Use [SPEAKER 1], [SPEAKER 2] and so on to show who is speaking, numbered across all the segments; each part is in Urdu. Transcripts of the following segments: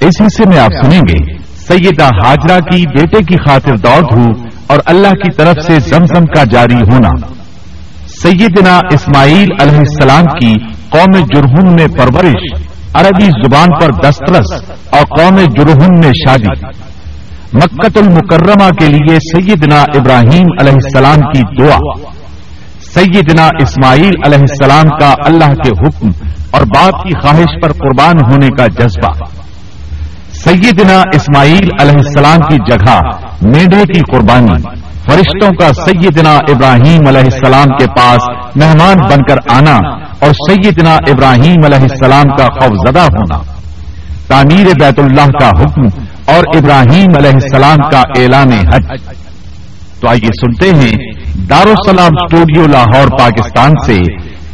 [SPEAKER 1] اس حصے میں آپ سنیں گے، سیدہ حاجرہ کی بیٹے کی خاطر دوڑ ہوں اور اللہ کی طرف سے زمزم کا جاری ہونا۔ سیدنا اسماعیل علیہ السلام کی قوم جرہن میں پرورش، عربی زبان پر دسترس اور قوم جرہن میں شادی۔ مکت المکرمہ کے لیے سیدنا ابراہیم علیہ السلام کی دعا۔ سیدنا اسماعیل علیہ السلام کا اللہ کے حکم اور باپ کی خواہش پر قربان ہونے کا جذبہ۔ سیدنا اسماعیل علیہ السلام کی جگہ میڈے کی قربانی، فرشتوں کا سیدنا ابراہیم علیہ السلام کے پاس مہمان بن کر آنا اور سیدنا ابراہیم علیہ السلام کا خوفزدہ ہونا۔ تعمیر بیت اللہ کا حکم اور ابراہیم علیہ السلام کا اعلان حج۔ تو آئیے سنتے ہیں، دارالسلام اسٹوڈیو لاہور، پاکستان سے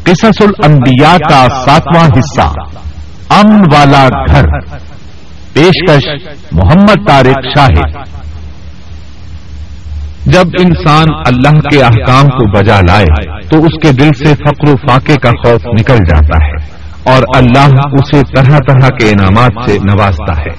[SPEAKER 1] قصص الانبیاء کا ساتواں حصہ۔ امن والا گھر۔ پیشکش محمد طارق شاہد۔ جب انسان اللہ کے احکام کو بجا لائے، تو اس کے دل سے فقر و فاقے کا خوف نکل جاتا ہے، اور اللہ اسے طرح طرح کے انعامات سے نوازتا ہے۔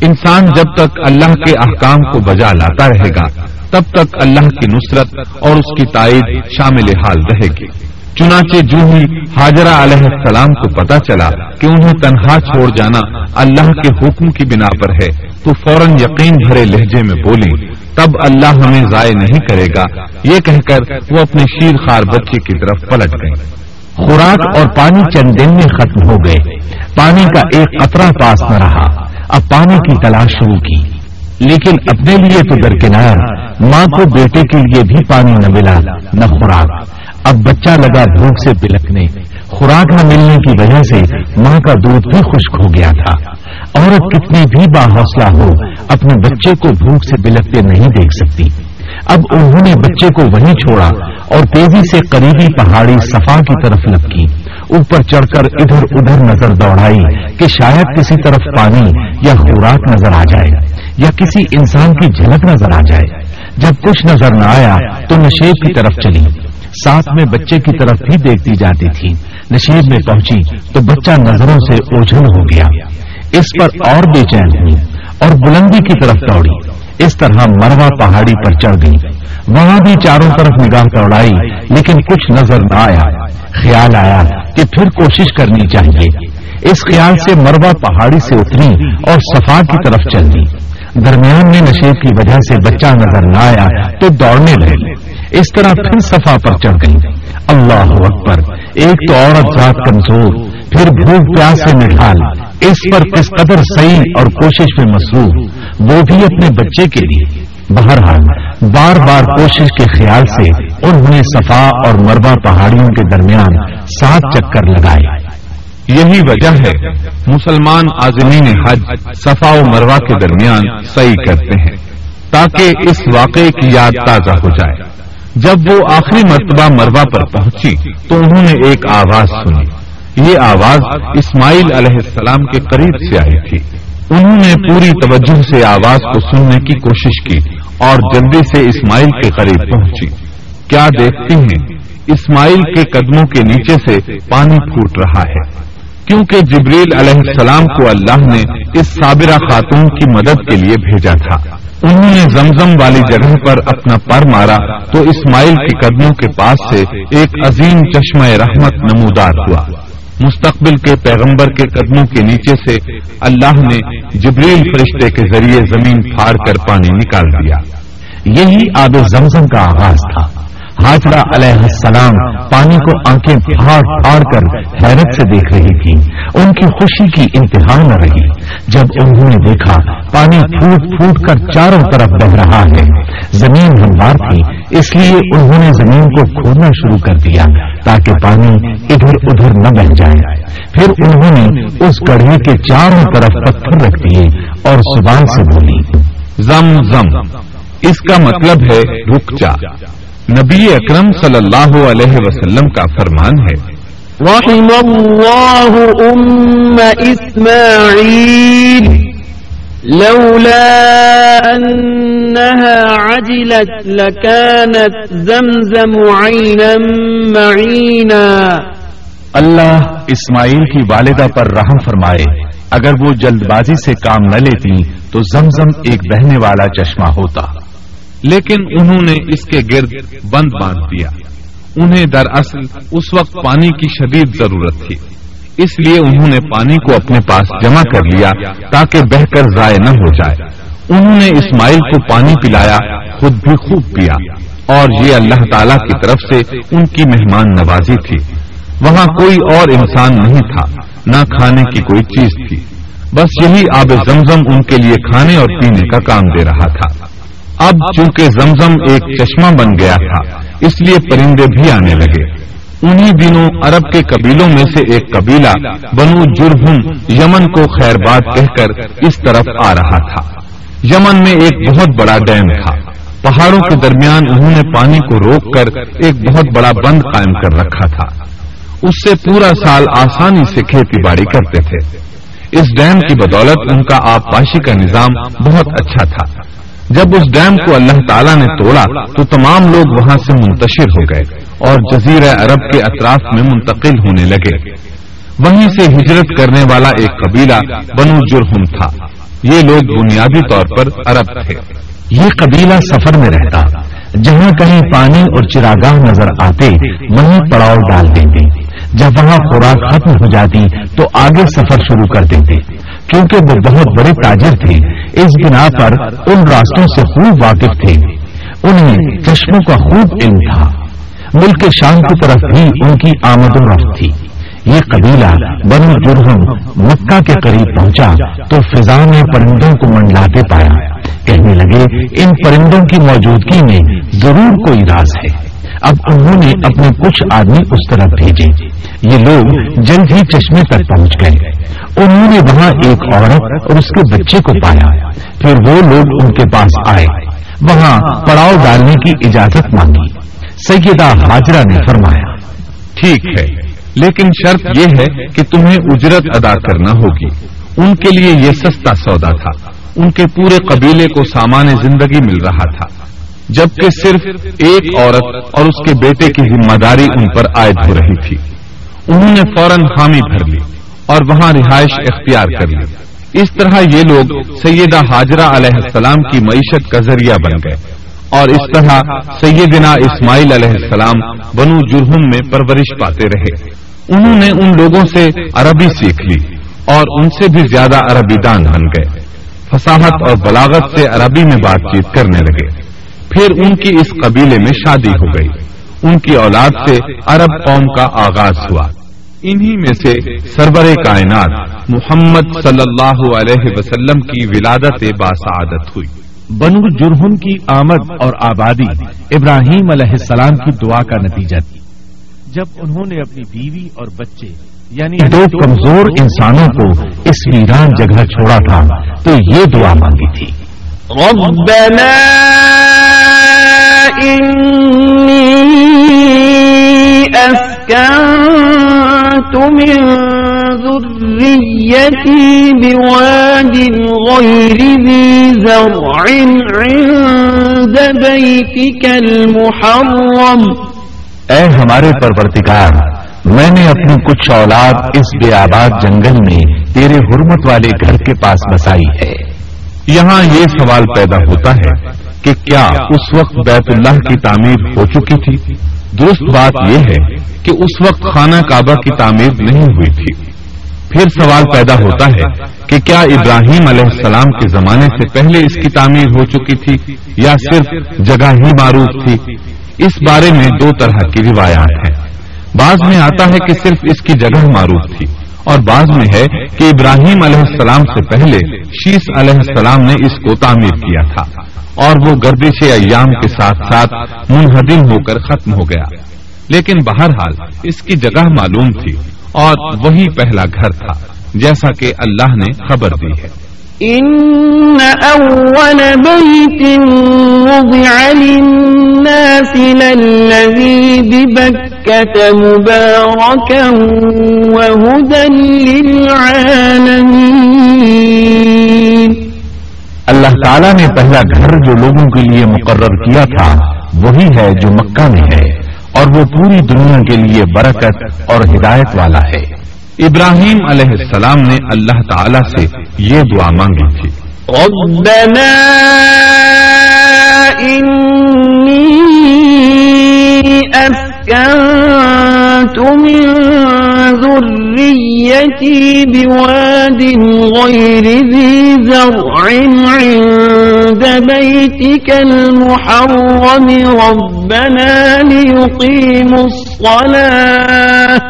[SPEAKER 1] انسان جب تک اللہ کے احکام کو بجا لاتا رہے گا، تب تک اللہ کی نصرت اور اس کی تائید شامل حال رہے گی۔ چنانچہ جو ہی حاجرہ علیہ السلام کو پتا چلا کہ انہیں تنہا چھوڑ جانا اللہ کے حکم کی بنا پر ہے، تو فوراً یقین بھرے لہجے میں بولی تب اللہ ہمیں ضائع نہیں کرے گا۔ یہ کہہ کر وہ اپنے شیر خار بچے کی طرف پلٹ گئی خوراک اور پانی چند دن میں ختم ہو گئے۔ پانی کا ایک قطرہ پاس نہ رہا۔ اب پانی کی تلاش شروع کی۔ لیکن اپنے لیے تو درکنار، ماں کو بیٹے کے لیے بھی پانی نہ ملا، نہ خوراک۔ اب بچہ لگا بھوک سے بلکنے، خوراک نہ ملنے کی وجہ سے ماں کا دودھ بھی خشک ہو گیا تھا۔ عورت کتنی بھی باحوصلہ ہو، اپنے بچے کو بھوک سے بلکتے نہیں دیکھ سکتی۔ اب انہوں نے بچے کو وہیں چھوڑا اور تیزی سے قریبی پہاڑی صفا کی طرف لپکی۔ اوپر چڑھ کر ادھر ادھر نظر دوڑائی کہ شاید کسی طرف پانی یا خوراک نظر آ جائے یا کسی انسان کی جھلک نظر آ جائے۔ جب کچھ نظر نہ آیا تو نشیب کی طرف چلی۔ ساتھ میں بچے کی طرف بھی دیکھتی جاتی تھی۔ نشیب میں پہنچی تو بچہ نظروں سے اوجھل ہو گیا۔ اس پر اور بے چین ہوئی اور بلندی کی طرف دوڑی۔ اس طرح مروا پہاڑی پر چڑھ گئی۔ وہاں بھی چاروں طرف نگاہ دوڑائی، لیکن کچھ نظر نہ آیا۔ خیال آیا کہ پھر کوشش کرنی چاہیے۔ اس خیال سے مروا پہاڑی سے اتری اور صفا کی طرف چل دی۔ درمیان میں نشیب کی وجہ سے بچہ نظر نہ آیا تو دوڑنے لگے اس طرح پھر صفا پر چڑھ گئی اللہ اکبر، ایک تو عورت ذات کمزور، پھر بھوک پیاس سے نکال اس پر کس قدر صحیح اور کوشش میں مصروف، وہ بھی اپنے بچے کے لیے۔ بہرحال، بار بار کوشش کے خیال سے انہوں نے صفا اور مربع پہاڑیوں کے درمیان سات چکر لگائے۔ یہی وجہ ہے، مسلمان آزمین حج صفا و مروا کے درمیان صحیح کرتے ہیں تاکہ اس واقعے کی یاد تازہ ہو جائے۔ جب وہ آخری مرتبہ مروا پر پہنچی تو انہوں نے ایک آواز سنی۔ یہ آواز اسماعیل علیہ السلام کے قریب سے آئی تھی۔ انہوں نے پوری توجہ سے آواز کو سننے کی کوشش کی اور جلدی سے اسماعیل کے قریب پہنچی۔ کیا دیکھتی ہیں؟ اسماعیل کے قدموں کے نیچے سے پانی پھوٹ رہا ہے۔ کیونکہ جبریل علیہ السلام کو اللہ نے اس صابرہ خاتون کی مدد کے لیے بھیجا تھا۔ انہوں نے زمزم والی جگہ پر اپنا پر مارا تو اسماعیل کے قدموں کے پاس سے ایک عظیم چشمہ رحمت نمودار ہوا۔ مستقبل کے پیغمبر کے قدموں کے نیچے سے اللہ نے جبریل فرشتے کے ذریعے زمین پھاڑ کر پانی نکال دیا۔ یہی آب زمزم کا آغاز تھا۔ حاجرہ علیہ السلام پانی کو آنکھیں پھاڑ پھاڑ کر حیرت سے دیکھ رہی تھی۔ ان کی خوشی کی انتہا نہ رہی۔ جب انہوں نے دیکھا پانی پھوٹ پھوٹ کر چاروں طرف بہ رہا ہے، زمین ہموار تھی، اس لیے انہوں نے زمین کو کھودنا شروع کر دیا تاکہ پانی ادھر ادھر نہ بہ جائے۔ پھر انہوں نے اس گڑھے کے چاروں طرف پتھر رکھ دیے اور زبان سے بولی، زم زم، اس کا مطلب ہے رک جا۔ نبی اکرم صلی اللہ علیہ وسلم کا فرمان ہے۔
[SPEAKER 2] رحم اللہ ام اسماعیل لولا انها عجلت لكانت زمزم عينا معينا
[SPEAKER 1] اللہ اسماعیل کی والدہ پر رحم فرمائے اگر وہ جلد بازی سے کام نہ لیتی تو زمزم ایک بہنے والا چشمہ ہوتا۔
[SPEAKER 3] لیکن انہوں نے اس کے گرد بند باندھ دیا۔ انہیں دراصل اس وقت پانی کی شدید ضرورت تھی۔ اس لیے انہوں نے پانی کو اپنے پاس جمع کر لیا تاکہ بہ کر ضائع نہ ہو جائے۔ انہوں نے اسماعیل کو پانی پلایا، خود بھی خوب پیا۔ اور یہ اللہ تعالی کی طرف سے ان کی مہمان نوازی تھی۔ وہاں کوئی اور انسان نہیں تھا، نہ کھانے کی کوئی چیز تھی۔ بس یہی آب زمزم ان کے لیے کھانے اور پینے کا کام دے رہا تھا۔ اب چونکہ زمزم ایک چشمہ بن گیا تھا اس لیے پرندے بھی آنے لگے۔ انہی دنوں عرب کے قبیلوں میں سے ایک قبیلہ بنو جرہم یمن کو خیر باد کہہ کر اس طرف آ رہا تھا۔ یمن میں ایک بہت بڑا ڈیم تھا۔ پہاڑوں کے درمیان انہوں نے پانی کو روک کر ایک بہت بڑا بند قائم کر رکھا تھا۔ اس سے پورا سال آسانی سے کھیتی باڑی کرتے تھے۔ اس ڈیم کی بدولت ان کا آب پاشی کا نظام بہت اچھا تھا۔ جب اس ڈیم کو اللہ تعالیٰ نے توڑا، تو تمام لوگ وہاں سے منتشر ہو گئے اور جزیرہ عرب کے اطراف میں منتقل ہونے لگے۔ وہیں سے ہجرت کرنے والا ایک قبیلہ بنو جرہم تھا۔ یہ لوگ بنیادی طور پر عرب تھے۔
[SPEAKER 1] یہ قبیلہ سفر میں رہتا۔ جہاں کہیں پانی اور چراگاہ نظر آتے، وہیں پڑاؤ ڈال دیتے۔ جب وہاں خوراک ختم ہو جاتی، تو آگے سفر شروع کر دیتے۔ کیونکہ وہ بہت بڑے تاجر تھے اس بنا پر ان راستوں سے خوب واقف تھے۔ انہیں چشموں کا خوب علم تھا۔ ملک شام کی طرف بھی ان کی آمد و رفت تھی۔ یہ قبیلہ بنو جرہم مکہ کے قریب پہنچا تو فضا میں پرندوں کو منڈلاتے پایا۔ کہنے لگے، ان پرندوں کی موجودگی میں ضرور کوئی راز ہے۔ اب انہوں نے اپنے کچھ آدمی اس طرف بھیجے۔ یہ لوگ جلد ہی چشمے تک پہنچ گئے۔ انہوں نے وہاں ایک عورت اور اس کے بچے کو پایا۔ پھر وہ لوگ ان کے پاس آئے۔ وہاں پڑاؤ ڈالنے کی اجازت مانگی۔ سیدہ حاجرہ نے فرمایا،
[SPEAKER 3] ٹھیک ہے، لیکن شرط یہ ہے کہ تمہیں اجرت ادا کرنا ہوگی۔ ان کے لیے یہ سستا سودا تھا۔ ان کے پورے قبیلے کو سامان زندگی مل رہا تھا۔ جبکہ صرف ایک عورت اور اس کے بیٹے کی ذمہ داری ان پر عائد ہو رہی تھی۔ انہوں نے فوراً حامی بھر لی اور وہاں رہائش اختیار کر لی۔ اس طرح یہ لوگ سیدہ حاجرہ علیہ السلام کی معیشت کا ذریعہ بن گئے اور اس طرح سیدنا اسماعیل علیہ السلام بنو جرہم میں پرورش پاتے رہے۔ انہوں نے ان لوگوں سے عربی سیکھ لی اور ان سے بھی زیادہ عربی دان بن گئے۔ فصاحت اور بلاغت سے عربی میں بات چیت کرنے لگے۔ پھر ان کی اس قبیلے میں شادی ہو گئی۔ ان کی اولاد سے عرب قوم کا آغاز ہوا۔ انہی میں سے سربر کائنات محمد صلی اللہ علیہ وسلم کی ولادت باسعادت ہوئی۔
[SPEAKER 1] بنو جرہم کی آمد اور آبادی ابراہیم علیہ السلام کی دعا کا نتیجہ تھی۔ جب انہوں نے اپنی بیوی اور بچے یعنی دو کمزور انسانوں کو اس ویران جگہ چھوڑا تھا تو یہ دعا مانگی تھی۔
[SPEAKER 2] ربنا من ذريتي بواد غير ذي زرع عند بيتك المحرم.
[SPEAKER 1] اے ہمارے پرورتگار میں نے اپنی کچھ اولاد اس بے آباد جنگل میں تیرے حرمت والے گھر کے پاس بسائی ہے۔
[SPEAKER 3] یہاں یہ سوال پیدا ہوتا ہے کہ کیا اس وقت بیت اللہ کی تعمیر ہو چکی تھی؟ درست بات یہ ہے کہ اس وقت خانہ کعبہ کی تعمیر نہیں ہوئی تھی۔ پھر سوال پیدا ہوتا ہے کہ کیا ابراہیم علیہ السلام کے زمانے سے پہلے اس کی تعمیر ہو چکی تھی یا صرف جگہ ہی معروف تھی؟ اس بارے میں دو طرح کی روایات ہیں۔ بعض میں آتا ہے کہ صرف اس کی جگہ معروف تھی اور بعض میں ہے کہ ابراہیم علیہ السلام سے پہلے شیش علیہ السلام نے اس کو تعمیر کیا تھا اور وہ گردش ایام کے ساتھ ساتھ منہدم ہو کر ختم ہو گیا۔ لیکن بہرحال اس کی جگہ معلوم تھی اور وہی پہلا گھر تھا جیسا کہ اللہ نے خبر دی ہے۔
[SPEAKER 2] أول بيت وضع للناس للذي ببكة مباركا وهدى للعالمين
[SPEAKER 1] اللہ تعالیٰ نے پہلا گھر جو لوگوں کے لیے مقرر کیا تھا وہی ہے جو مکہ میں ہے۔ اور وہ پوری دنیا کے لیے برکت اور ہدایت والا ہے۔
[SPEAKER 3] ابراہیم علیہ السلام نے اللہ تعالی سے یہ دعا مانگی تھی۔
[SPEAKER 2] ربنا أسكنت من ذريتي بواد غير ذي زرع عند بيتك المحرم ربنا ليقيموا الصلاة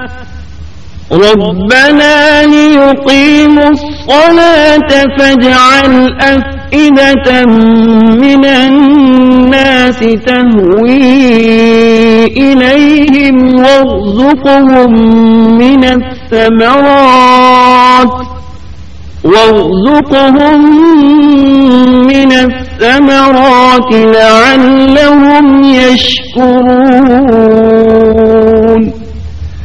[SPEAKER 2] ربنا ليقيموا الصلاة فاجعل أفئدة من الناس تهوي إليهم وارزقهم من الثمرات وارزقهم من الثمرات لعلهم يشكرون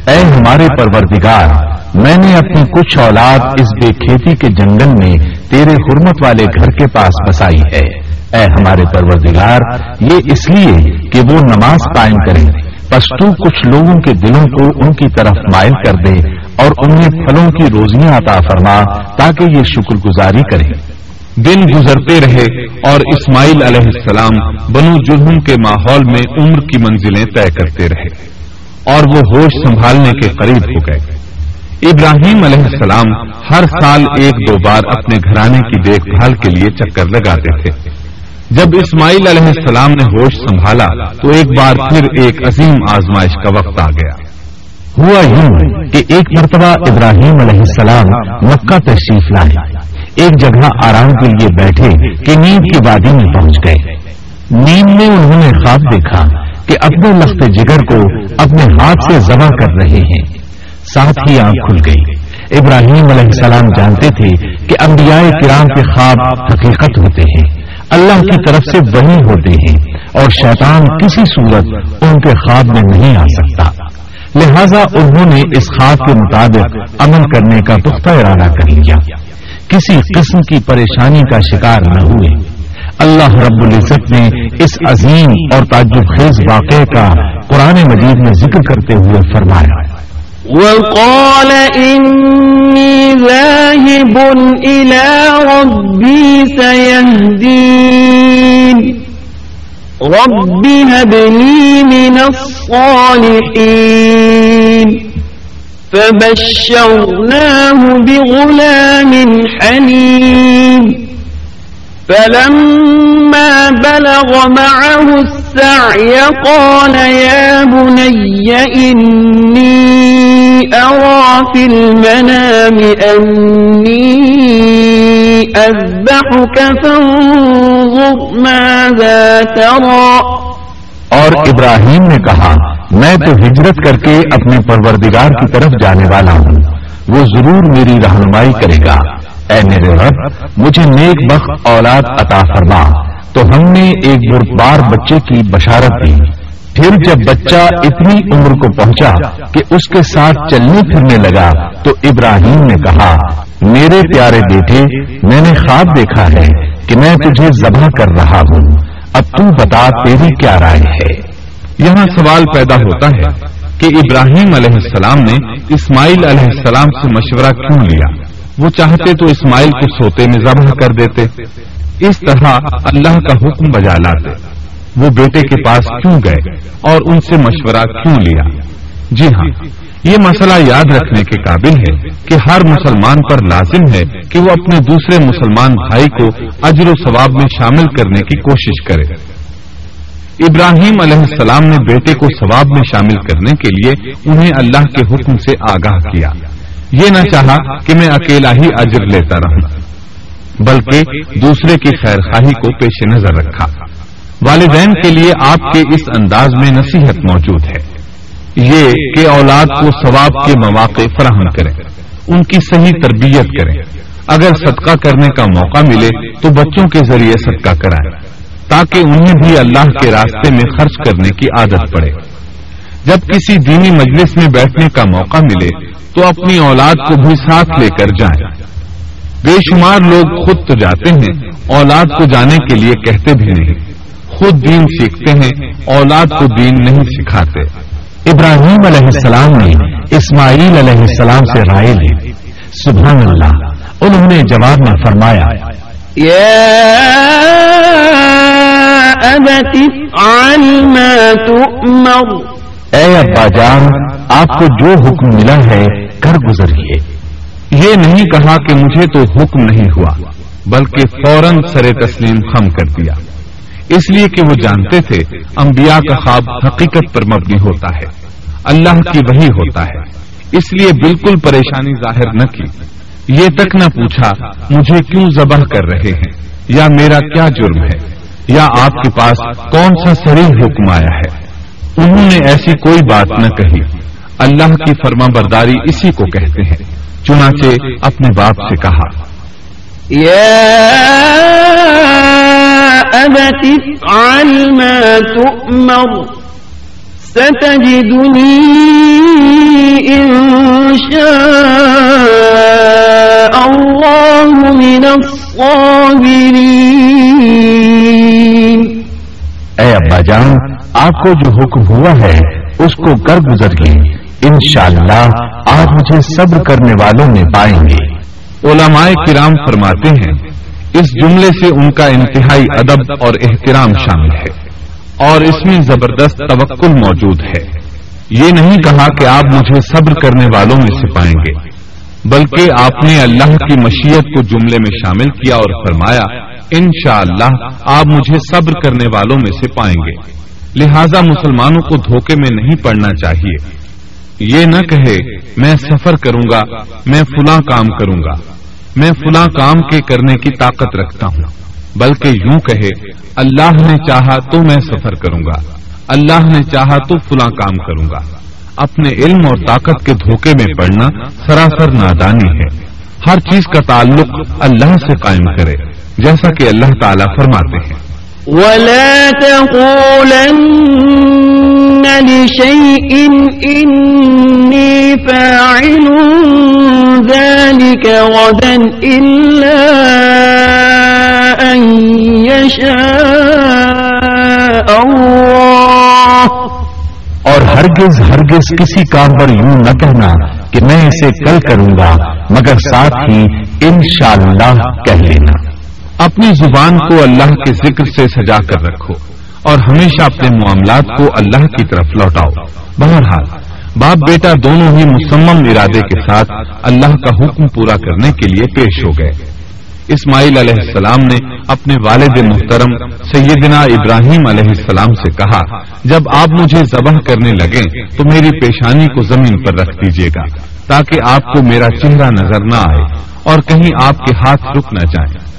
[SPEAKER 1] اے ہمارے پروردگار، میں نے اپنی کچھ اولاد اس بے کھیتی کے جنگل میں تیرے حرمت والے گھر کے پاس بسائی ہے۔ اے ہمارے پروردگار، یہ اس لیے کہ وہ نماز قائم کریں۔ پس تو کچھ لوگوں کے دلوں کو ان کی طرف مائل کر دے اور انہیں پھلوں کی روزیاں عطا فرما تاکہ یہ شکر گزاری کریں۔
[SPEAKER 3] دن گزرتے رہے اور اسماعیل علیہ السلام بنو جرم کے ماحول میں عمر کی منزلیں طے کرتے رہے اور وہ ہوش سنبھالنے کے قریب ہو گئے۔ ابراہیم علیہ السلام ہر سال ایک دو بار اپنے گھرانے کی دیکھ بھال کے لیے چکر لگاتے تھے۔ جب اسماعیل علیہ السلام نے ہوش سنبھالا تو ایک بار پھر ایک عظیم آزمائش کا وقت آ گیا۔
[SPEAKER 1] ہوا یوں کہ ایک مرتبہ ابراہیم علیہ السلام مکہ تشریف لائے۔ ایک جگہ آرام کے لیے بیٹھے کہ نیند کی وادی میں پہنچ گئے۔ نیند میں انہوں نے خواب دیکھا کہ اپنے لخت جگر کو اپنے ہاتھ سے ذبح کر رہے ہیں۔ ساتھ ہی آنکھ کھل گئی۔ ابراہیم علیہ السلام جانتے تھے کہ انبیاء کرام کے خواب حقیقت ہوتے ہیں۔ اللہ کی طرف سے وہی ہوتے ہیں اور شیطان کسی صورت ان کے خواب میں نہیں آ سکتا۔ لہذا انہوں نے اس خواب کے مطابق عمل کرنے کا پختہ ارادہ کر لیا۔ کسی قسم کی پریشانی کا شکار نہ ہوئے۔ اللہ رب العزت نے اس عظیم اور تعجب خیز واقعے کا قرآن مجید میں ذکر کرتے ہوئے فرمایا۔
[SPEAKER 2] وقال إني ذاهب إلى ربي سيهدين. رب هب لي من الصالحين. فبشرناه بغلام حليم. فلما بلغ معه السعي قال يا بني إني أرى في المنام أني أذبحك فانظر ماذا ترى.
[SPEAKER 1] اور ابراہیم نے کہا، میں تو ہجرت کر کے اپنے پروردگار کی طرف جانے والا ہوں۔ وہ ضرور میری رہنمائی کرے گا۔ اے میرے رب، مجھے نیک بخت اولاد عطا فرما۔ تو ہم نے ایک بار بچے کی بشارت دی۔ پھر جب بچہ اتنی عمر کو پہنچا کہ اس کے ساتھ چلنے پھرنے لگا تو ابراہیم نے کہا، میرے پیارے بیٹے، میں نے خواب دیکھا ہے کہ میں تجھے ذبح کر رہا ہوں۔ اب تو بتا تیری کیا رائے ہے؟
[SPEAKER 3] یہاں سوال پیدا ہوتا ہے کہ ابراہیم علیہ السلام نے اسماعیل علیہ السلام سے مشورہ کیوں لیا؟ وہ چاہتے تو اسماعیل کو سوتے میں ذبح کر دیتے۔ اس طرح اللہ کا حکم بجا لاتے۔ وہ بیٹے کے پاس کیوں گئے اور ان سے مشورہ کیوں لیا؟ جی ہاں یہ مسئلہ یاد رکھنے کے قابل ہے کہ ہر مسلمان پر لازم ہے کہ وہ اپنے دوسرے مسلمان بھائی کو اجر و ثواب میں شامل کرنے کی کوشش کرے۔ ابراہیم علیہ السلام نے بیٹے کو ثواب میں شامل کرنے کے لیے انہیں اللہ کے حکم سے آگاہ کیا۔ یہ نہ چاہا کہ میں اکیلا ہی اجر لیتا رہوں، بلکہ دوسرے کی خیر خواہی کو پیش نظر رکھا۔ والدین کے لیے آپ کے اس انداز میں نصیحت موجود ہے۔ یہ کہ اولاد کو ثواب کے مواقع فراہم کریں، ان کی صحیح تربیت کریں۔ اگر صدقہ کرنے کا موقع ملے تو بچوں کے ذریعے صدقہ کرائیں، تاکہ انہیں بھی اللہ کے راستے میں خرچ کرنے کی عادت پڑے۔ جب کسی دینی مجلس میں بیٹھنے کا موقع ملے تو اپنی اولاد کو بھی ساتھ لے کر جائیں۔ بے شمار لوگ خود تو جاتے ہیں، اولاد کو جانے کے لیے کہتے بھی نہیں۔ خود دین سیکھتے ہیں اولاد کو دین نہیں سکھاتے۔
[SPEAKER 1] ابراہیم علیہ السلام نے اسماعیل علیہ السلام سے رائے لی۔ سبحان اللہ انہوں نے جواب میں فرمایا اے ابا جان آپ کو جو حکم ملا ہے کر گزریے۔
[SPEAKER 3] یہ نہیں کہا کہ مجھے تو حکم نہیں ہوا بلکہ فوراً سر تسلیم خم کر دیا۔ اس لیے کہ وہ جانتے تھے انبیاء کا خواب حقیقت پر مبنی ہوتا ہے۔ اللہ کی وہی ہوتا ہے۔ اس لیے بالکل پریشانی ظاہر نہ کی۔ یہ تک نہ پوچھا، مجھے کیوں ذبح کر رہے ہیں؟ یا میرا کیا جرم ہے؟ یا آپ کے پاس کون سا سری حکم آیا ہے؟ انہوں نے ایسی کوئی بات نہ کہی۔ اللہ کی فرما برداری اسی کو کہتے ہیں۔ چنانچہ اپنے باپ سے کہا۔
[SPEAKER 2] ستجدني إن شاء الله من الصابرين
[SPEAKER 1] اے ابا جان آپ کو جو حکم ہوا ہے اس کو کر گزر گئے انشاءاللہ آپ مجھے صبر کرنے والوں میں پائیں گے۔
[SPEAKER 3] علماء کرام فرماتے ہیں اس جملے سے ان کا انتہائی ادب اور احترام شامل ہے۔ اور اس میں زبردست توکل موجود ہے۔ یہ نہیں کہا کہ آپ مجھے صبر کرنے والوں میں سے پائیں گے، بلکہ آپ نے اللہ کی مشیت کو جملے میں شامل کیا اور فرمایا، انشاءاللہ اللہ آپ مجھے صبر کرنے والوں میں سے پائیں گے۔ لہذا مسلمانوں کو دھوکے میں نہیں پڑنا چاہیے۔ یہ نہ کہے، میں سفر کروں گا، میں فلاں کام کروں گا۔ میں فلاں کام کے کرنے کی طاقت رکھتا ہوں۔ بلکہ یوں کہے، اللہ نے چاہا تو میں سفر کروں گا۔ اللہ نے چاہا تو فلاں کام کروں گا۔ اپنے علم اور طاقت کے دھوکے میں پڑنا سراسر نادانی ہے۔ ہر چیز کا تعلق اللہ سے قائم کرے، جیسا کہ اللہ تعالیٰ فرماتے ہیں۔
[SPEAKER 2] ولا تقولن لشيء إني فاعل ذلك غدا إلا أن يشاء الله.
[SPEAKER 1] اور ہرگز ہرگز کسی کام پر یوں نہ کہنا کہ میں اسے کل کروں گا مگر ساتھ ہی انشاءاللہ کہہ لینا۔
[SPEAKER 3] اپنی زبان کو اللہ کے ذکر سے سجا کر رکھو۔ اور ہمیشہ اپنے معاملات کو اللہ کی طرف لوٹاؤ۔ بہرحال، باپ بیٹا دونوں ہی مسمم ارادے کے ساتھ اللہ کا حکم پورا کرنے کے لیے پیش ہو گئے۔ اسماعیل علیہ السلام نے اپنے والد محترم سیدنا ابراہیم علیہ السلام سے کہا، جب آپ مجھے ذبح کرنے لگیں تو میری پیشانی کو زمین پر رکھ دیجیے گا تاکہ آپ کو میرا چہرہ نظر نہ آئے اور کہیں آپ کے ہاتھ رک نہ جائیں۔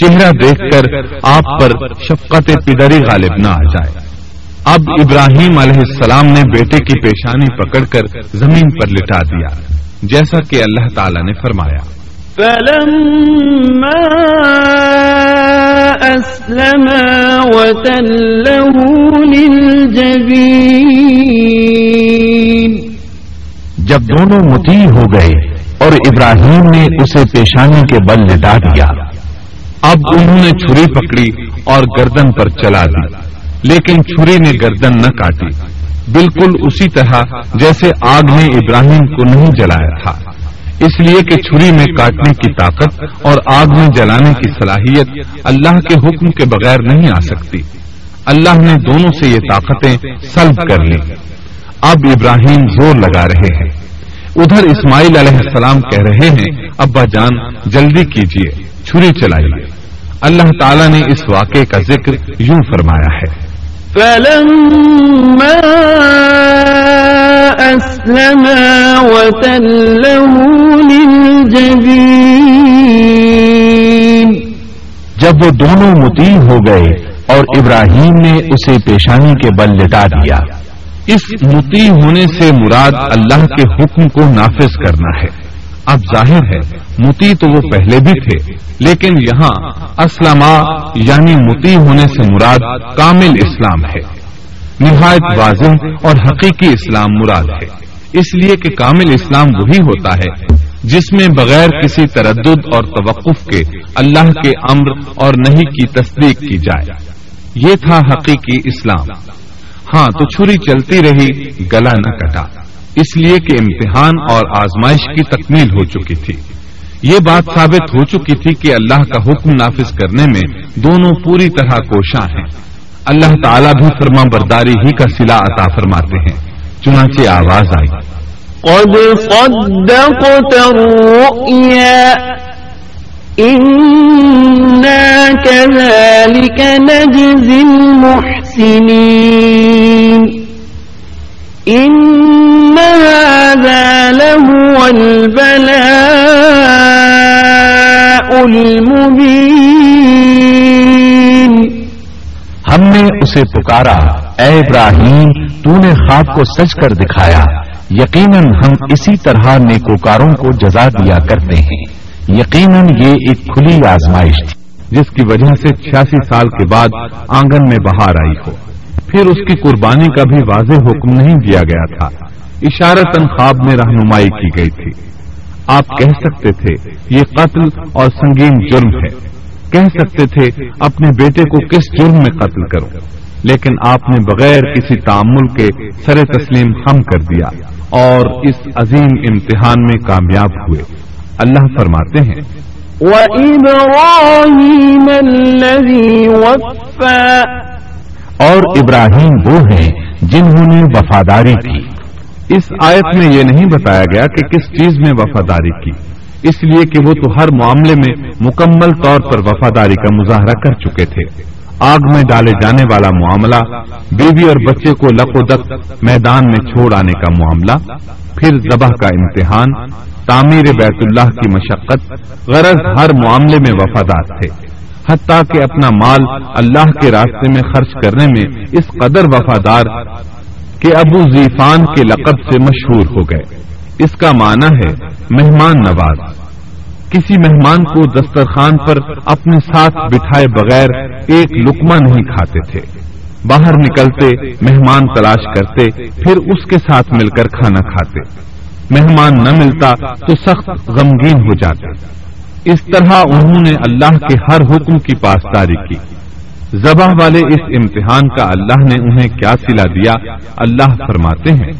[SPEAKER 3] چہرہ دیکھ کر آپ پر شفقت پدری غالب نہ آ جائے۔ اب ابراہیم علیہ السلام نے بیٹے کی پیشانی پکڑ کر زمین پر لٹا دیا جیسا کہ اللہ تعالی نے فرمایا۔
[SPEAKER 1] جب دونوں متی ہو گئے اور ابراہیم نے اسے پیشانی کے بل لٹا دیا۔
[SPEAKER 3] اب انہوں نے چھری پکڑی اور گردن پر چلا دی، لیکن چھری نے گردن نہ کاٹی۔ بالکل اسی طرح جیسے آگ نے ابراہیم کو نہیں جلایا تھا۔ اس لیے کہ چھری میں کاٹنے کی طاقت اور آگ میں جلانے کی صلاحیت اللہ کے حکم کے بغیر نہیں آ سکتی۔ اللہ نے دونوں سے یہ طاقتیں سلب کر لی اب ابراہیم زور لگا رہے ہیں۔ ادھر اسماعیل علیہ السلام کہہ رہے ہیں، ابا جان، جلدی کیجیے چھری چلائیے۔ اللہ تعالیٰ نے اس واقعے کا ذکر یوں فرمایا ہے۔
[SPEAKER 1] جب وہ دونوں متی ہو گئے اور ابراہیم نے اسے پیشانی کے بل لٹا دیا۔
[SPEAKER 3] اس متی ہونے سے مراد اللہ کے حکم کو نافذ کرنا ہے۔ اب ظاہر ہے، متی تو وہ پہلے بھی تھے، لیکن یہاں اسلم یعنی متی ہونے سے مراد کامل اسلام ہے۔ نہایت واضح اور حقیقی اسلام مراد ہے۔ اس لیے کہ کامل اسلام وہی ہوتا ہے، جس میں بغیر کسی تردد اور توقف کے اللہ کے امر اور نہیں کی تصدیق کی جائے۔ یہ تھا حقیقی اسلام۔ ہاں تو چھری چلتی رہی، گلا نہ کٹا۔ اس لیے کہ امتحان اور آزمائش کی تکمیل ہو چکی تھی۔ یہ بات ثابت ہو چکی تھی کہ اللہ کا حکم نافذ کرنے میں دونوں پوری طرح کوشاں ہیں۔ اللہ تعالیٰ بھی فرما برداری ہی کا سلا عطا فرماتے ہیں۔ چنانچہ آواز آئی۔
[SPEAKER 2] قد صدقت الرؤيا۔ إنا كذلك نجزي المحسنين۔ إن هذا لهو البلاء المبين
[SPEAKER 1] ہم نے اسے پکارا۔ اے ابراہیم، تو نے خواب کو سچ کر دکھایا۔ یقیناً ہم اسی طرح نیکوکاروں کو جزا دیا کرتے ہیں۔ یقیناً یہ ایک کھلی آزمائش تھی،
[SPEAKER 3] جس کی وجہ سے چھیاسی سال کے بعد آنگن میں بہار آئی ہو۔ پھر اس کی قربانی کا بھی واضح حکم نہیں دیا گیا تھا۔ اشارتن خواب میں رہنمائی کی گئی تھی۔ آپ کہہ سکتے تھے یہ قتل اور سنگین جرم ہے۔ کہہ سکتے تھے اپنے بیٹے کو کس جرم میں قتل کرو لیکن آپ نے بغیر کسی تعمل کے سر تسلیم خم کر دیا اور اس عظیم امتحان میں کامیاب ہوئے۔ اللہ فرماتے ہیں
[SPEAKER 1] اور ابراہیم وہ ہیں جنہوں نے وفاداری کی۔
[SPEAKER 3] اس آیت میں یہ نہیں بتایا گیا کہ کس چیز میں وفاداری کی۔ اس لیے کہ وہ تو ہر معاملے میں مکمل طور پر وفاداری کا مظاہرہ کر چکے تھے۔ آگ میں ڈالے جانے والا معاملہ، بیوی اور بچے کو لق و دق، میدان میں چھوڑ آنے کا معاملہ، پھر ذبح کا امتحان، تعمیر بیت اللہ کی مشقت، غرض ہر معاملے میں وفادار تھے۔ حتیٰ کہ اپنا مال اللہ کے راستے میں خرچ کرنے میں اس قدر وفادار کہ ابو زیفان کے لقب سے مشہور ہو گئے۔ اس کا معنی ہے مہمان نواز۔ کسی مہمان کو دسترخوان پر اپنے ساتھ بٹھائے بغیر ایک لکما نہیں کھاتے تھے۔ باہر نکلتے، مہمان تلاش کرتے، پھر اس کے ساتھ مل کر کھانا کھاتے۔ مہمان نہ ملتا تو سخت غمگین ہو جاتے۔ اس طرح انہوں نے اللہ کے ہر حکم کی پاسداری کی۔ زباں والے اس امتحان کا اللہ نے انہیں کیا سلا دیا؟ اللہ فرماتے ہیں۔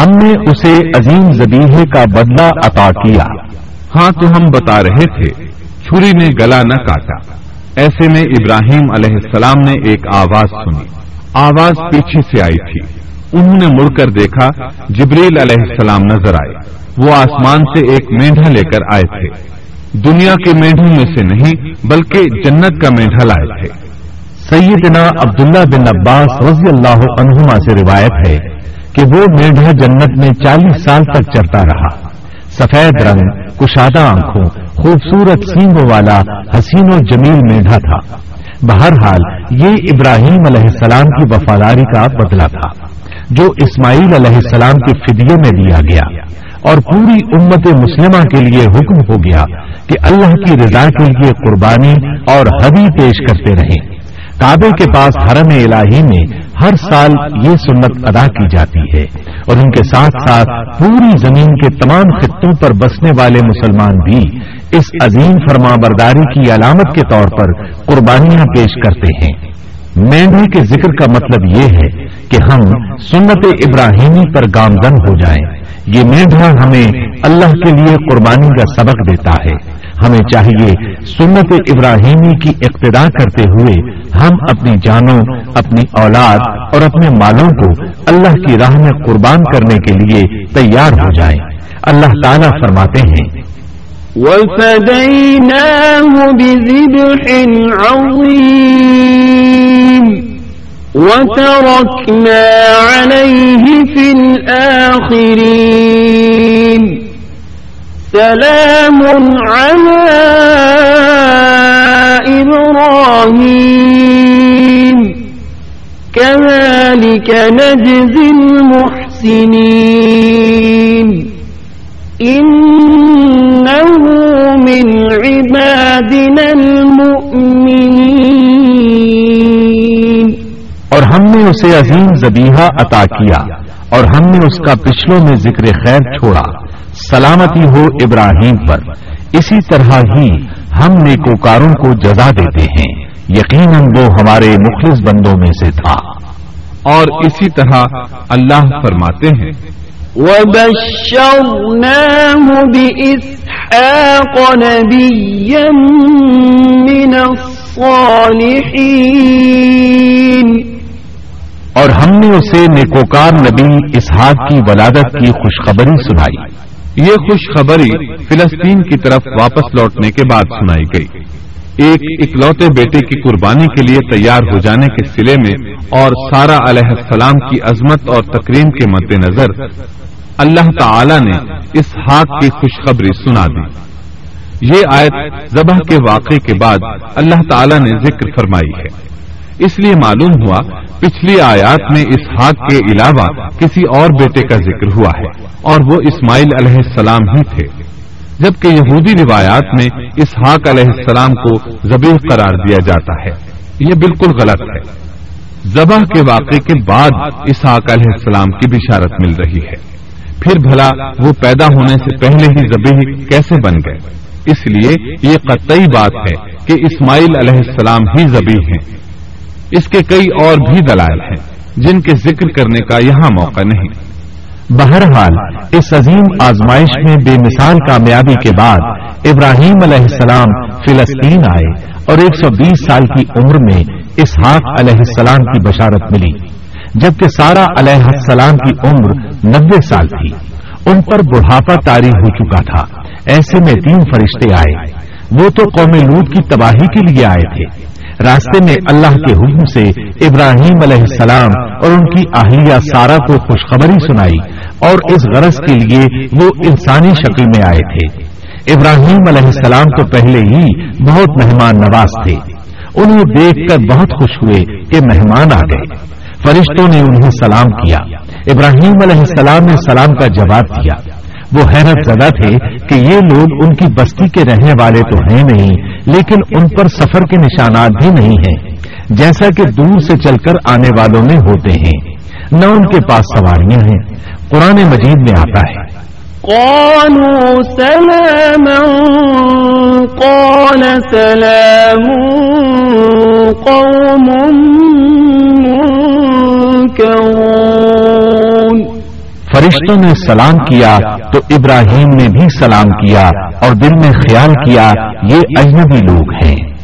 [SPEAKER 1] ہم نے اسے عظیم زبیحے کا بدلہ عطا کیا۔
[SPEAKER 3] ہاں تو ہم بتا رہے تھے چھری نے گلا نہ کاٹا۔ ایسے میں ابراہیم علیہ السلام نے ایک آواز سنی۔ آواز پیچھے سے آئی تھی۔ انہوں نے مڑ کر دیکھا جبریل علیہ السلام نظر آئے۔ وہ آسمان سے ایک مینڈا لے کر آئے تھے۔ دنیا کے میڈھوں میں سے نہیں، بلکہ جنت کا میڈھا لائے تھے۔
[SPEAKER 1] سیدنا عبداللہ بن عباس رضی اللہ عنہما سے روایت ہے کہ وہ میڈھا جنت میں چالیس سال تک چلتا رہا۔ سفید رنگ، کشادہ آنکھوں، خوبصورت سینگوں والا حسین و جمیل میڈھا تھا۔ بہرحال، یہ ابراہیم علیہ السلام کی وفاداری کا بدلہ تھا، جو اسماعیل علیہ السلام کے فدیے میں دیا گیا۔ اور پوری امت مسلمہ کے لیے حکم ہو گیا کہ اللہ کی رضا کے لیے قربانی اور حدی پیش کرتے رہیں۔ کعبے کے پاس حرم الہی میں ہر سال یہ سنت ادا کی جاتی ہے اور ان کے ساتھ ساتھ پوری زمین کے تمام خطوں پر بسنے والے مسلمان بھی اس عظیم فرما برداری کی علامت کے طور پر قربانیاں پیش کرتے ہیں۔ مینڈے کے ذکر کا مطلب یہ ہے کہ ہم سنت ابراہیمی پر گامزن ہو جائیں۔ یہ میڈھا ہمیں اللہ کے لیے قربانی کا سبق دیتا ہے۔ ہمیں چاہیے سنت ابراہیمی کی اقتدا کرتے ہوئے ہم اپنی جانوں، اپنی اولاد اور اپنے مالوں کو اللہ کی راہ میں قربان کرنے کے لیے تیار ہو جائیں۔ اللہ تعالیٰ فرماتے ہیں۔
[SPEAKER 2] وتركنا عليه في الآخرين. سلام على إبراهيم. كذلك نجزي المحسنين. إنه من عبادنا المؤمنين.
[SPEAKER 1] اسے عظیم زبیحہ عطا کیا اور ہم نے اس کا پچھلوں میں ذکر خیر چھوڑا۔ سلامتی ہو ابراہیم پر۔ اسی طرح ہی ہم نیکوکاروں کو جزا دیتے ہیں۔ یقیناً وہ ہمارے مخلص بندوں میں سے تھا۔
[SPEAKER 3] اور اسی طرح اللہ فرماتے ہیں
[SPEAKER 2] وبشرناه بإسحاق نبيا من الصالحين۔
[SPEAKER 1] اور ہم نے اسے نیکوکار نبی اسحاق کی ولادت کی خوشخبری سنائی۔
[SPEAKER 3] یہ خوشخبری فلسطین کی طرف واپس لوٹنے کے بعد سنائی گئی۔ ایک اکلوتے بیٹے کی قربانی کے لیے تیار ہو جانے کے سلے میں اور سارا علیہ السلام کی عظمت اور تقریم کے مد نظر اللہ تعالی نے اس ہاتھ کی خوشخبری سنا دی۔ یہ آیت ذبح کے واقعے کے بعد اللہ تعالی نے ذکر فرمائی ہے۔ اس لیے معلوم ہوا پچھلی آیات میں اس کے علاوہ کسی اور بیٹے کا ذکر ہوا ہے، اور وہ اسماعیل علیہ السلام ہی تھے۔ جبکہ یہودی روایات میں اس حاق علیہ السلام کو ذبیح قرار دیا جاتا ہے۔ یہ بالکل غلط ہے۔ ذبح کے واقعے کے بعد اسحاق علیہ السلام کی بشارت مل رہی ہے۔ پھر بھلا وہ پیدا ہونے سے پہلے ہی زبی کیسے بن گئے؟ اس لیے یہ قطعی بات ہے کہ اسماعیل علیہ السلام ہی زبی ہیں۔ اس کے کئی اور بھی دلائل ہیں جن کے ذکر کرنے کا یہاں موقع نہیں۔
[SPEAKER 1] بہرحال، اس عظیم آزمائش میں بے مثال کامیابی کے بعد ابراہیم علیہ السلام فلسطین آئے اور ایک سو بیس سال کی عمر میں اسحاق علیہ السلام کی بشارت ملی۔ جبکہ سارا علیہ السلام کی عمر نبے سال تھی، ان پر بڑھاپا تاری ہو چکا تھا۔ ایسے میں تین فرشتے آئے۔ وہ تو قوم لوٹ کی تباہی کے لیے آئے تھے۔ راستے میں اللہ کے حکم سے ابراہیم علیہ السلام اور ان کی اہلیہ سارا کو خوشخبری سنائی اور اس غرض کے لیے وہ انسانی شکل میں آئے تھے۔ ابراہیم علیہ السلام تو پہلے ہی بہت مہمان نواز تھے۔ انہیں دیکھ کر بہت خوش ہوئے کہ مہمان آ گئے۔ فرشتوں نے انہیں سلام کیا۔ ابراہیم علیہ السلام نے سلام کا جواب دیا۔ وہ حیرت زدہ تھے کہ یہ لوگ ان کی بستی کے رہنے والے تو ہیں نہیں لیکن ان پر سفر کے نشانات بھی نہیں ہیں، جیسا کہ دور سے چل کر آنے والوں میں ہوتے ہیں۔ نہ ان کے پاس سواریاں ہیں۔ قرآن مجید میں آتا ہے۔
[SPEAKER 2] قالوا سلاما، قال سلام قوم
[SPEAKER 1] فرشتوں نے سلام کیا، تو ابراہیم نے بھی سلام کیا اور دل میں خیال کیا، یہ اجنبی لوگ ہیں۔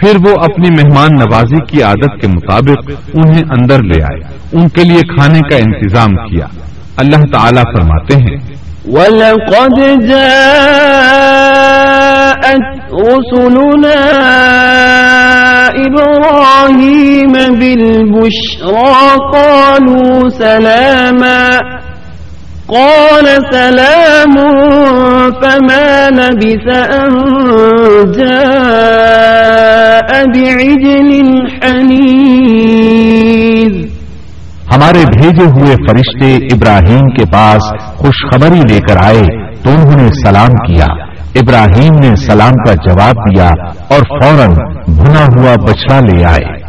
[SPEAKER 3] پھر وہ اپنی مہمان نوازی کی عادت کے مطابق انہیں اندر لے آئے، ان کے لیے کھانے کا انتظام کیا۔ اللہ تعالیٰ فرماتے ہیں،
[SPEAKER 2] وَلَقَدْ جَاءَتْ رُسُلُنَا إِبْرَاهِيمَ بِالْبُشْرَى، قَالُوا سَلَامًا۔ قال سلام فما لبث أن جاء بعجل حنيذ.
[SPEAKER 1] ہمارے بھیجے ہوئے فرشتے ابراہیم کے پاس خوشخبری لے کر آئے تو انہوں نے سلام کیا۔ ابراہیم نے سلام کا جواب دیا اور فوراً بھنا ہوا بچڑا لے آئے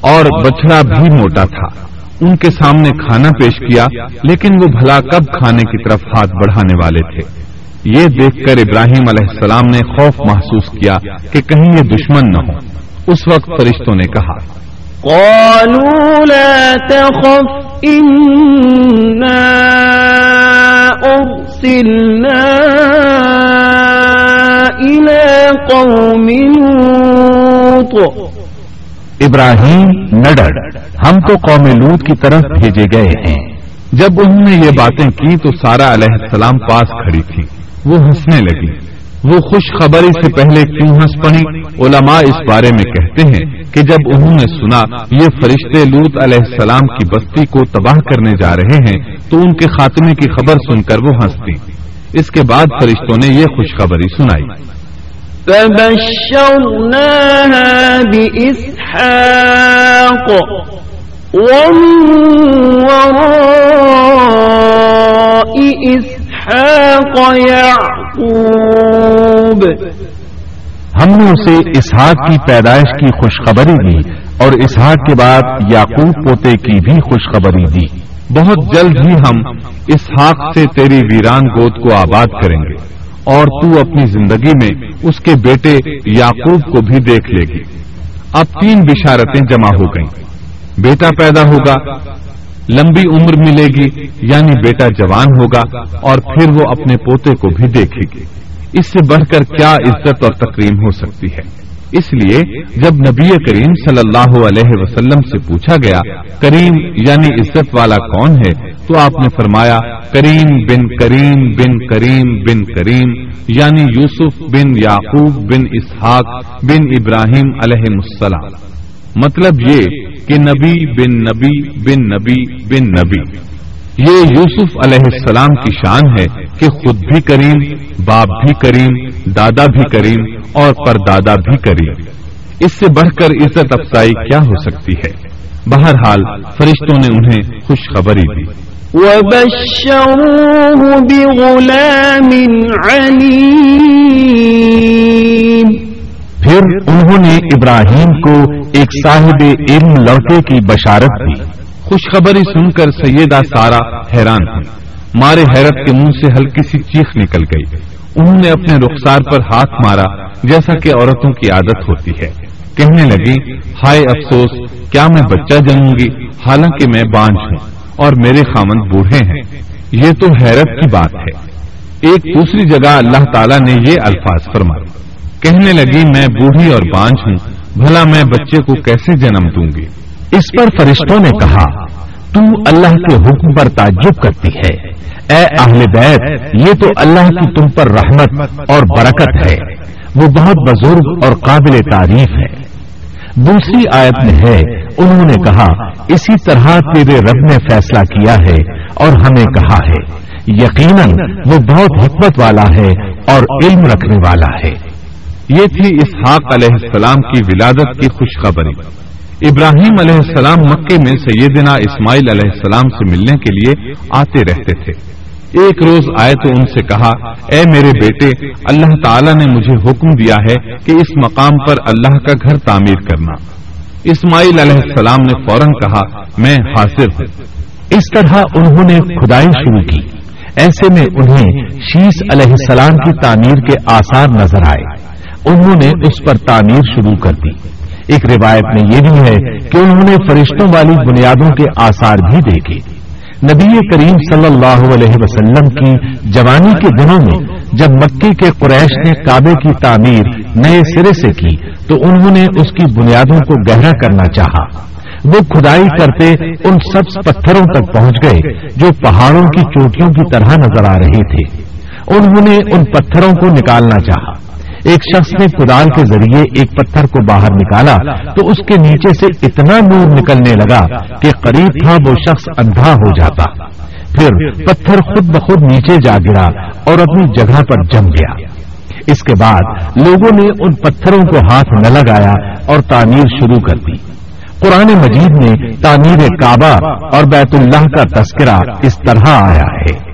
[SPEAKER 3] اور بچڑا بھی موٹا تھا۔ ان کے سامنے کھانا پیش کیا لیکن وہ بھلا کب کھانے کی طرف ہاتھ بڑھانے والے تھے۔ یہ دیکھ کر ابراہیم علیہ السلام نے خوف محسوس کیا کہ کہیں یہ دشمن نہ ہو اس وقت فرشتوں نے کہا
[SPEAKER 2] قالوا لا تخف أرسلنا إلى قوم لوط.
[SPEAKER 1] ابراہیم نڈر ہم تو قوم لوت کی طرف بھیجے گئے ہیں۔
[SPEAKER 3] جب انہوں نے یہ باتیں کی تو سارا علیہ السلام پاس کھڑی تھی۔ وہ ہنسنے لگی۔ وہ خوش خبری سے پہلے کیوں ہنس پڑی؟ علماء اس بارے میں کہتے ہیں کہ جب انہوں نے سنا یہ فرشتے لوت علیہ السلام کی بستی کو تباہ کرنے جا رہے ہیں تو ان کے خاتمے کی خبر سن کر وہ ہنستی اس کے بعد فرشتوں نے یہ خوشخبری سنائی۔
[SPEAKER 1] ہم نے اسے اسحاق کی پیدائش کی خوشخبری دی اور اسحاق کے بعد یاقوب پوتے کی بھی خوشخبری دی۔
[SPEAKER 3] بہت جلد ہی ہم اسحاق سے تیری ویران گود کو آباد کریں گے اور تو اپنی زندگی میں اس کے بیٹے یعقوب کو بھی دیکھ لے گی۔ اب تین بشارتیں جمع ہو گئیں۔ بیٹا پیدا ہوگا، لمبی عمر ملے گی یعنی بیٹا جوان ہوگا، اور پھر وہ اپنے پوتے کو بھی دیکھے گی۔ اس سے بڑھ کر کیا عزت اور تقریم ہو سکتی ہے؟ اس لیے جب نبی کریم صلی اللہ علیہ وسلم سے پوچھا گیا، کریم یعنی عزت والا کون ہے؟ تو آپ نے فرمایا، کریم بن کریم بن کریم بن کریم یعنی یوسف بن یعقوب بن اسحاق بن ابراہیم علیہ السلام۔ مطلب یہ کہ نبی بن نبی بن نبی بن نبی۔ یہ یوسف علیہ السلام کی شان ہے کہ خود بھی کریم، باپ بھی کریم، دادا بھی کریم اور پردادا بھی کریم۔ اس سے بڑھ کر عزت افزائی کیا ہو سکتی ہے؟ بہرحال فرشتوں نے انہیں خوشخبری دی۔
[SPEAKER 1] پھر انہوں نے ابراہیم کو ایک صاحب علم لڑکے کی بشارت دی۔
[SPEAKER 3] خوشخبری سن کر سیدہ سارا حیران ہوئی مارے حیرت کے منہ سے ہلکی سی چیخ نکل گئی۔ انہوں نے اپنے رخسار پر ہاتھ مارا، جیسا کہ عورتوں کی عادت ہوتی ہے۔ کہنے لگی، ہائے افسوس، کیا میں بچہ جنوں گی؟ حالانکہ میں بانج ہوں اور میرے خامند بوڑھے ہیں۔ یہ تو حیرت کی بات ہے۔ ایک دوسری جگہ اللہ تعالیٰ نے یہ الفاظ فرمائے۔ کہنے لگی، میں بوڑھی اور بانج ہوں، بھلا میں بچے کو کیسے جنم دوں گی؟
[SPEAKER 1] اس پر فرشتوں نے کہا، تو اللہ کے حکم پر تعجب کرتی ہے۔ اے اہل بیت، یہ تو اللہ کی تم پر رحمت اور برکت ہے۔ وہ بہت بزرگ اور قابل تعریف ہے۔ دوسری آیت میں ہے، انہوں نے کہا، اسی طرح تیرے رب نے فیصلہ کیا ہے اور ہمیں کہا ہے، یقیناً وہ بہت حکمت والا ہے اور علم رکھنے والا ہے۔
[SPEAKER 3] یہ تھی اسحاق علیہ السلام کی ولادت کی خوشخبری۔ ابراہیم علیہ السلام مکے میں سیدنا اسماعیل علیہ السلام سے ملنے کے لیے آتے رہتے تھے۔ ایک روز آئے تو ان سے کہا، اے میرے بیٹے، اللہ تعالیٰ نے مجھے حکم دیا ہے کہ اس مقام پر اللہ کا گھر تعمیر کرنا۔ اسماعیل علیہ السلام نے فوراً کہا، میں حاضر ہوں۔
[SPEAKER 1] اس طرح انہوں نے کھدائی شروع کی۔ ایسے میں انہیں شیش علیہ السلام کی تعمیر کے آثار نظر آئے۔ انہوں نے اس پر تعمیر شروع کر دی۔ ایک روایت میں یہ بھی ہے کہ انہوں نے فرشتوں والی بنیادوں کے آثار بھی دیکھے۔ نبی کریم صلی اللہ علیہ وسلم کی جوانی کے دنوں میں جب مکے کے قریش نے کعبے کی تعمیر نئے سرے سے کی تو انہوں نے اس کی بنیادوں کو گہرا کرنا چاہا۔ وہ کھدائی کرتے ان سب پتھروں تک پہنچ گئے جو پہاڑوں کی چوٹیوں کی طرح نظر آ رہے تھے۔ انہوں نے ان پتھروں کو نکالنا چاہا۔ ایک شخص نے کدال کے ذریعے ایک پتھر کو باہر نکالا تو اس کے نیچے سے اتنا نور نکلنے لگا کہ قریب تھا وہ شخص اندھا ہو جاتا۔ پھر پتھر خود بخود نیچے جا گرا اور اپنی جگہ پر جم گیا۔ اس کے بعد لوگوں نے ان پتھروں کو ہاتھ نہ لگایا اور تعمیر شروع کر دی۔ قرآن مجید میں تعمیر کعبہ اور بیت اللہ کا تذکرہ اس طرح آیا ہے۔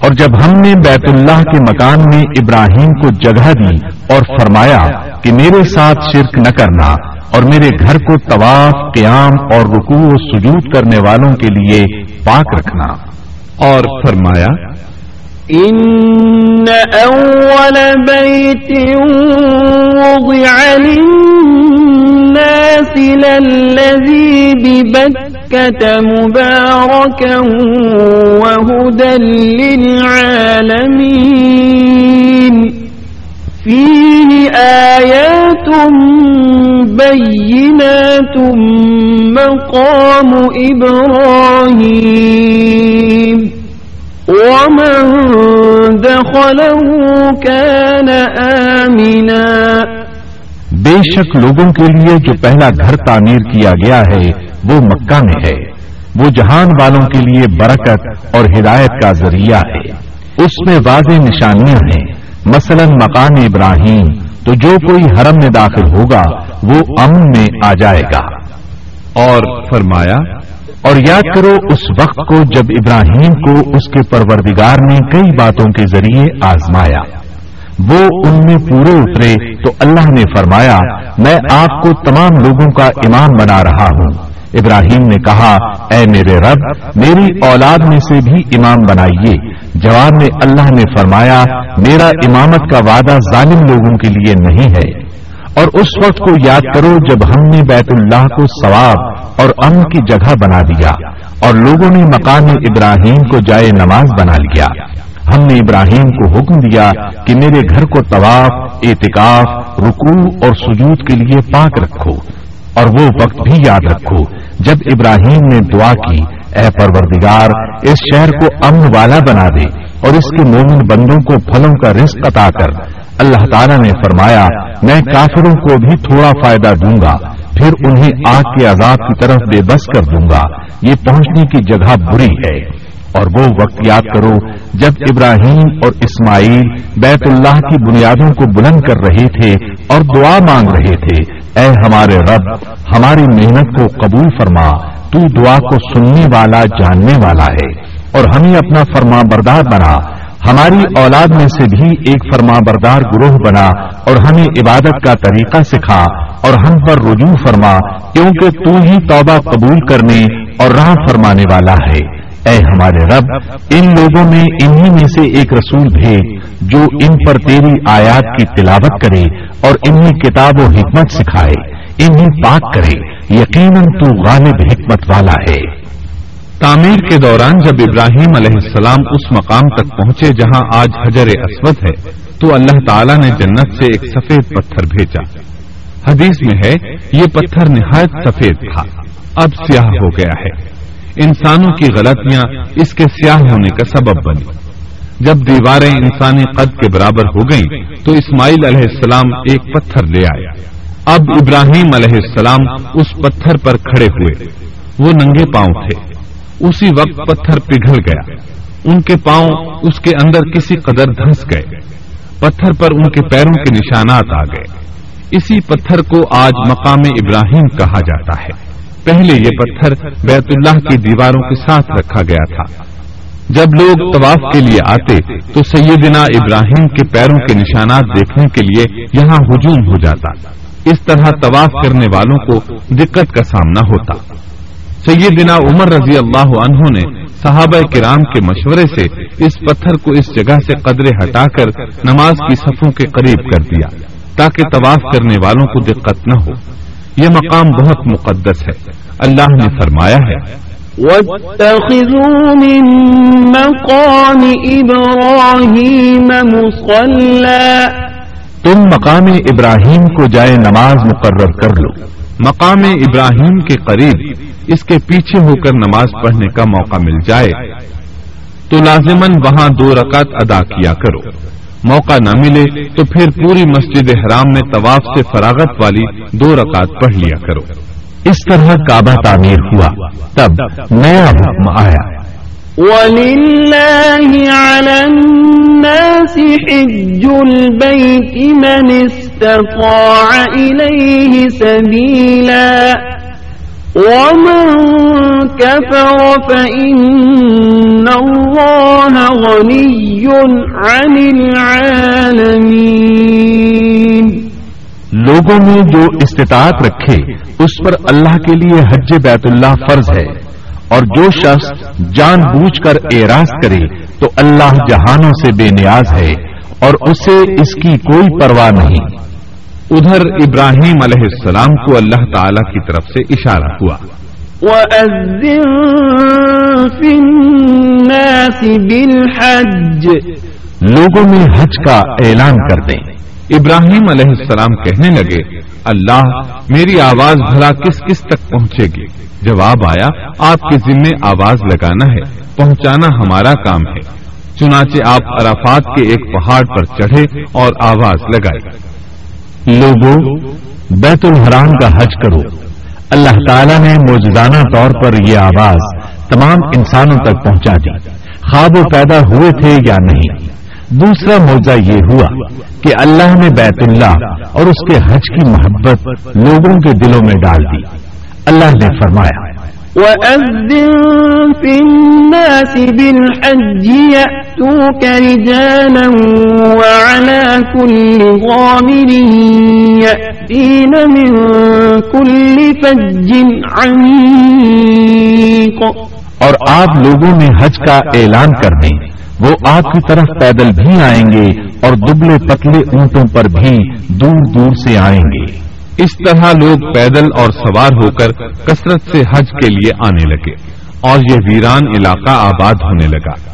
[SPEAKER 1] اور جب ہم نے بیت اللہ کے مکان میں ابراہیم کو جگہ دی اور فرمایا کہ میرے ساتھ شرک نہ کرنا اور میرے گھر کو طواف، قیام اور رکوع و سجود کرنے والوں کے لیے پاک رکھنا۔
[SPEAKER 3] اور فرمایا
[SPEAKER 2] ان اول بیت وضع للناس للذی مباركا وهدى للعالمين فيه آيات بينات مقام إبراهيم ومن دخله كان آمنا
[SPEAKER 1] بے شک لوگوں کے لیے جو پہلا گھر تعمیر کیا گیا ہے وہ مکہ میں ہے۔ وہ جہان والوں کے لیے برکت اور ہدایت کا ذریعہ ہے۔ اس میں واضح نشانیاں ہیں۔ مثلا مقام ابراہیم، تو جو کوئی حرم میں داخل ہوگا، وہ امن میں آ جائے گا۔
[SPEAKER 3] اور فرمایا،
[SPEAKER 1] اور یاد کرو، اس وقت کو جب ابراہیم کو اس کے پروردگار نے کئی باتوں کے ذریعے آزمایا، وہ ان میں پورے اترے۔ تو اللہ نے فرمایا، میں آپ کو تمام لوگوں کا امام بنا رہا ہوں۔ ابراہیم نے کہا، اے میرے رب، میری اولاد میں سے بھی امام بنائیے. جواب میں اللہ نے فرمایا، میرا امامت کا وعدہ ظالم لوگوں کے لیے نہیں ہے۔ اور اس وقت کو یاد کرو جب ہم نے بیت اللہ کو ثواب اور امن کی جگہ بنا دیا اور لوگوں نے مقام ابراہیم کو جائے نماز بنا لیا۔ ہم نے ابراہیم کو حکم دیا کہ میرے گھر کو طواف، اعتکاف، رکوع اور سجود کے لیے پاک رکھو اور وہ وقت بھی یاد رکھو۔ جب ابراہیم نے دعا کی، اے پروردگار، اس شہر کو امن والا بنا دے اور اس کے مومن بندوں کو پھلوں کا رزق عطا کر۔ اللہ تعالیٰ نے فرمایا، میں کافروں کو بھی تھوڑا فائدہ دوں گا، پھر انہیں آگ کے عذاب کی طرف بے بس کر دوں گا۔ یہ پہنچنے کی جگہ بری ہے۔ اور وہ وقت یاد کرو، جب ابراہیم اور اسماعیل بیت اللہ کی بنیادوں کو بلند کر رہے تھے اور دعا مانگ رہے تھے اے ہمارے رب، ہماری محنت کو قبول فرما، تو دعا کو سننے والا، جاننے والا ہے، اور ہمیں اپنا فرما بردار بنا۔ ہماری اولاد میں سے بھی ایک فرما بردار گروہ بنا، اور ہمیں عبادت کا طریقہ سکھا، اور ہم پر رجوع فرما، کیونکہ تو ہی توبہ قبول کرنے اور راہ فرمانے والا ہے۔ اے ہمارے رب، ان لوگوں میں انہی میں سے ایک رسول بھیج جو ان پر تیری آیات کی تلاوت کرے اور انہیں کتاب و حکمت سکھائے، انہیں پاک کرے، یقیناً تو غالب حکمت والا ہے۔
[SPEAKER 3] تعمیر کے دوران جب ابراہیم علیہ السلام اس مقام تک پہنچے جہاں آج حجر اسود ہے، تو اللہ تعالیٰ نے جنت سے ایک سفید پتھر بھیجا۔ حدیث میں ہے، یہ پتھر نہایت سفید تھا، اب سیاہ ہو گیا ہے۔ انسانوں کی غلطیاں اس کے سیاہ ہونے کا سبب بنی۔ جب دیواریں انسانی قد کے برابر ہو گئیں، تو اسماعیل علیہ السلام ایک پتھر لے آئے اب ابراہیم علیہ السلام اس پتھر پر کھڑے ہوئے۔ وہ ننگے پاؤں تھے۔ اسی وقت پتھر پگھل گیا۔ ان کے پاؤں اس کے اندر کسی قدر دھنس گئے۔ پتھر پر ان کے پیروں کے نشانات آ گئے۔ اسی پتھر کو آج مقام ابراہیم کہا جاتا ہے۔ پہلے یہ پتھر بیت اللہ کی دیواروں کے ساتھ رکھا گیا تھا۔ جب لوگ طواف کے لیے آتے تو سیدنا ابراہیم کے پیروں کے نشانات دیکھنے کے لیے یہاں ہجوم ہو جاتا۔ اس طرح طواف کرنے والوں کو دقت کا سامنا ہوتا۔ سیدنا عمر رضی اللہ عنہ نے صحابہ کرام کے مشورے سے اس پتھر کو اس جگہ سے قدرے ہٹا کر نماز کی صفوں کے قریب کر دیا تاکہ طواف کرنے والوں کو دقت نہ ہو۔ یہ مقام بہت مقدس ہے۔ اللہ نے فرمایا ہے۔
[SPEAKER 2] واتخذوا من مقام ابراہیم
[SPEAKER 1] تم مقام ابراہیم کو جائے نماز مقرر کر لو۔
[SPEAKER 3] مقام ابراہیم کے قریب اس کے پیچھے ہو کر نماز پڑھنے کا موقع مل جائے۔ تو لازمن وہاں دو رکعت ادا کیا کرو۔ موقع نہ ملے تو پھر پوری مسجد حرام میں طواف سے فراغت والی دو رکعت پڑھ لیا کرو۔
[SPEAKER 1] اس طرح کعبہ تعمیر ہوا۔ تب نیا حکم آیا۔
[SPEAKER 2] وَلِلَّهِ عَلَى النَّاسِ حِجُّ الْبَيْتِ مَنِ اسْتَطَاعَ إِلَيْهِ سَبِيلًا ومن كفر فإن الله غني عن العالمين
[SPEAKER 1] لوگوں میں جو استطاعت رکھے، اس پر اللہ کے لیے حج بیت اللہ فرض ہے۔ اور جو شخص جان بوجھ کر اعراض کرے، تو اللہ جہانوں سے بے نیاز ہے، اور اسے اس کی کوئی پرواہ نہیں۔
[SPEAKER 3] ادھر ابراہیم علیہ السلام کو اللہ تعالی کی طرف سے اشارہ ہوا۔
[SPEAKER 1] لوگوں میں حج کا اعلان کر دیں۔
[SPEAKER 3] ابراہیم علیہ السلام کہنے لگے اللہ میری آواز بھلا کس کس تک پہنچے گی؟ جواب آیا آپ کے ذمے آواز لگانا ہے پہنچانا ہمارا کام ہے۔ چنانچہ آپ عرفات کے ایک پہاڑ پر چڑھے اور آواز لگائی۔
[SPEAKER 1] لوگوں، بیت الحرام کا حج کرو۔ اللہ تعالیٰ نے موجودانہ طور پر یہ آواز تمام انسانوں تک پہنچا دی۔ خواب وہ پیدا ہوئے تھے یا نہیں؟ دوسرا موضع یہ ہوا کہ اللہ نے بیت اللہ اور اس کے حج کی محبت لوگوں کے دلوں میں ڈال دی۔ اللہ نے فرمایا
[SPEAKER 2] وَأَذِّن فِي النَّاسِ بِالْحَجِّ يَأْتُوكَ رِجَالًا وَعَلَى كُلِّ ضَامِرٍ يَأْتِينَ مِن كُلِّ فَجٍّ عَمِيقٍ.
[SPEAKER 1] اور آپ لوگوں میں حج کا اعلان کر دیں۔ وہ آپ کی طرف پیدل بھی آئیں گے اور دبلے پتلے اونٹوں پر بھی دور دور سے آئیں گے۔
[SPEAKER 3] اس طرح لوگ پیدل اور سوار ہو کر کثرت سے حج کے لیے آنے لگے۔ اور یہ ویران علاقہ آباد ہونے لگا۔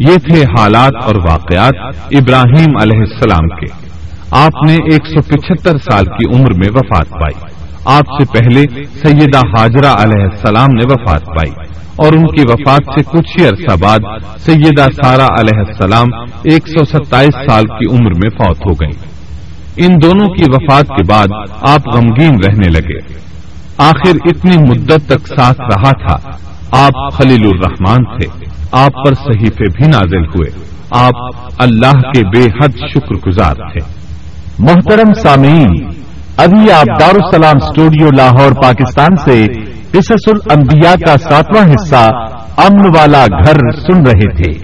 [SPEAKER 3] یہ تھے حالات اور واقعات ابراہیم علیہ السلام کے۔ آپ نے ایک سو پچہتر سال کی عمر میں وفات پائی۔ آپ سے پہلے سیدہ حاجرہ علیہ السلام نے وفات پائی۔ اور ان کی وفات سے کچھ ہی عرصہ بعد سیدہ سارا علیہ السلام ایک سو ستائیس سال کی عمر میں فوت ہو گئی ان دونوں کی وفات کے بعد آپ غمگین رہنے لگے۔ آخر اتنی مدت تک ساتھ رہا تھا آپ خلیل الرحمان تھے۔ آپ پر صحیفے بھی نازل ہوئے۔ آپ اللہ کے بے حد شکر گزار تھے۔
[SPEAKER 1] محترم سامعین، ابھی آپ دارالسلام اسٹوڈیو لاہور، پاکستان سے قصص الانبیاء کا ساتواں حصہ امن والا گھر سن رہے تھے۔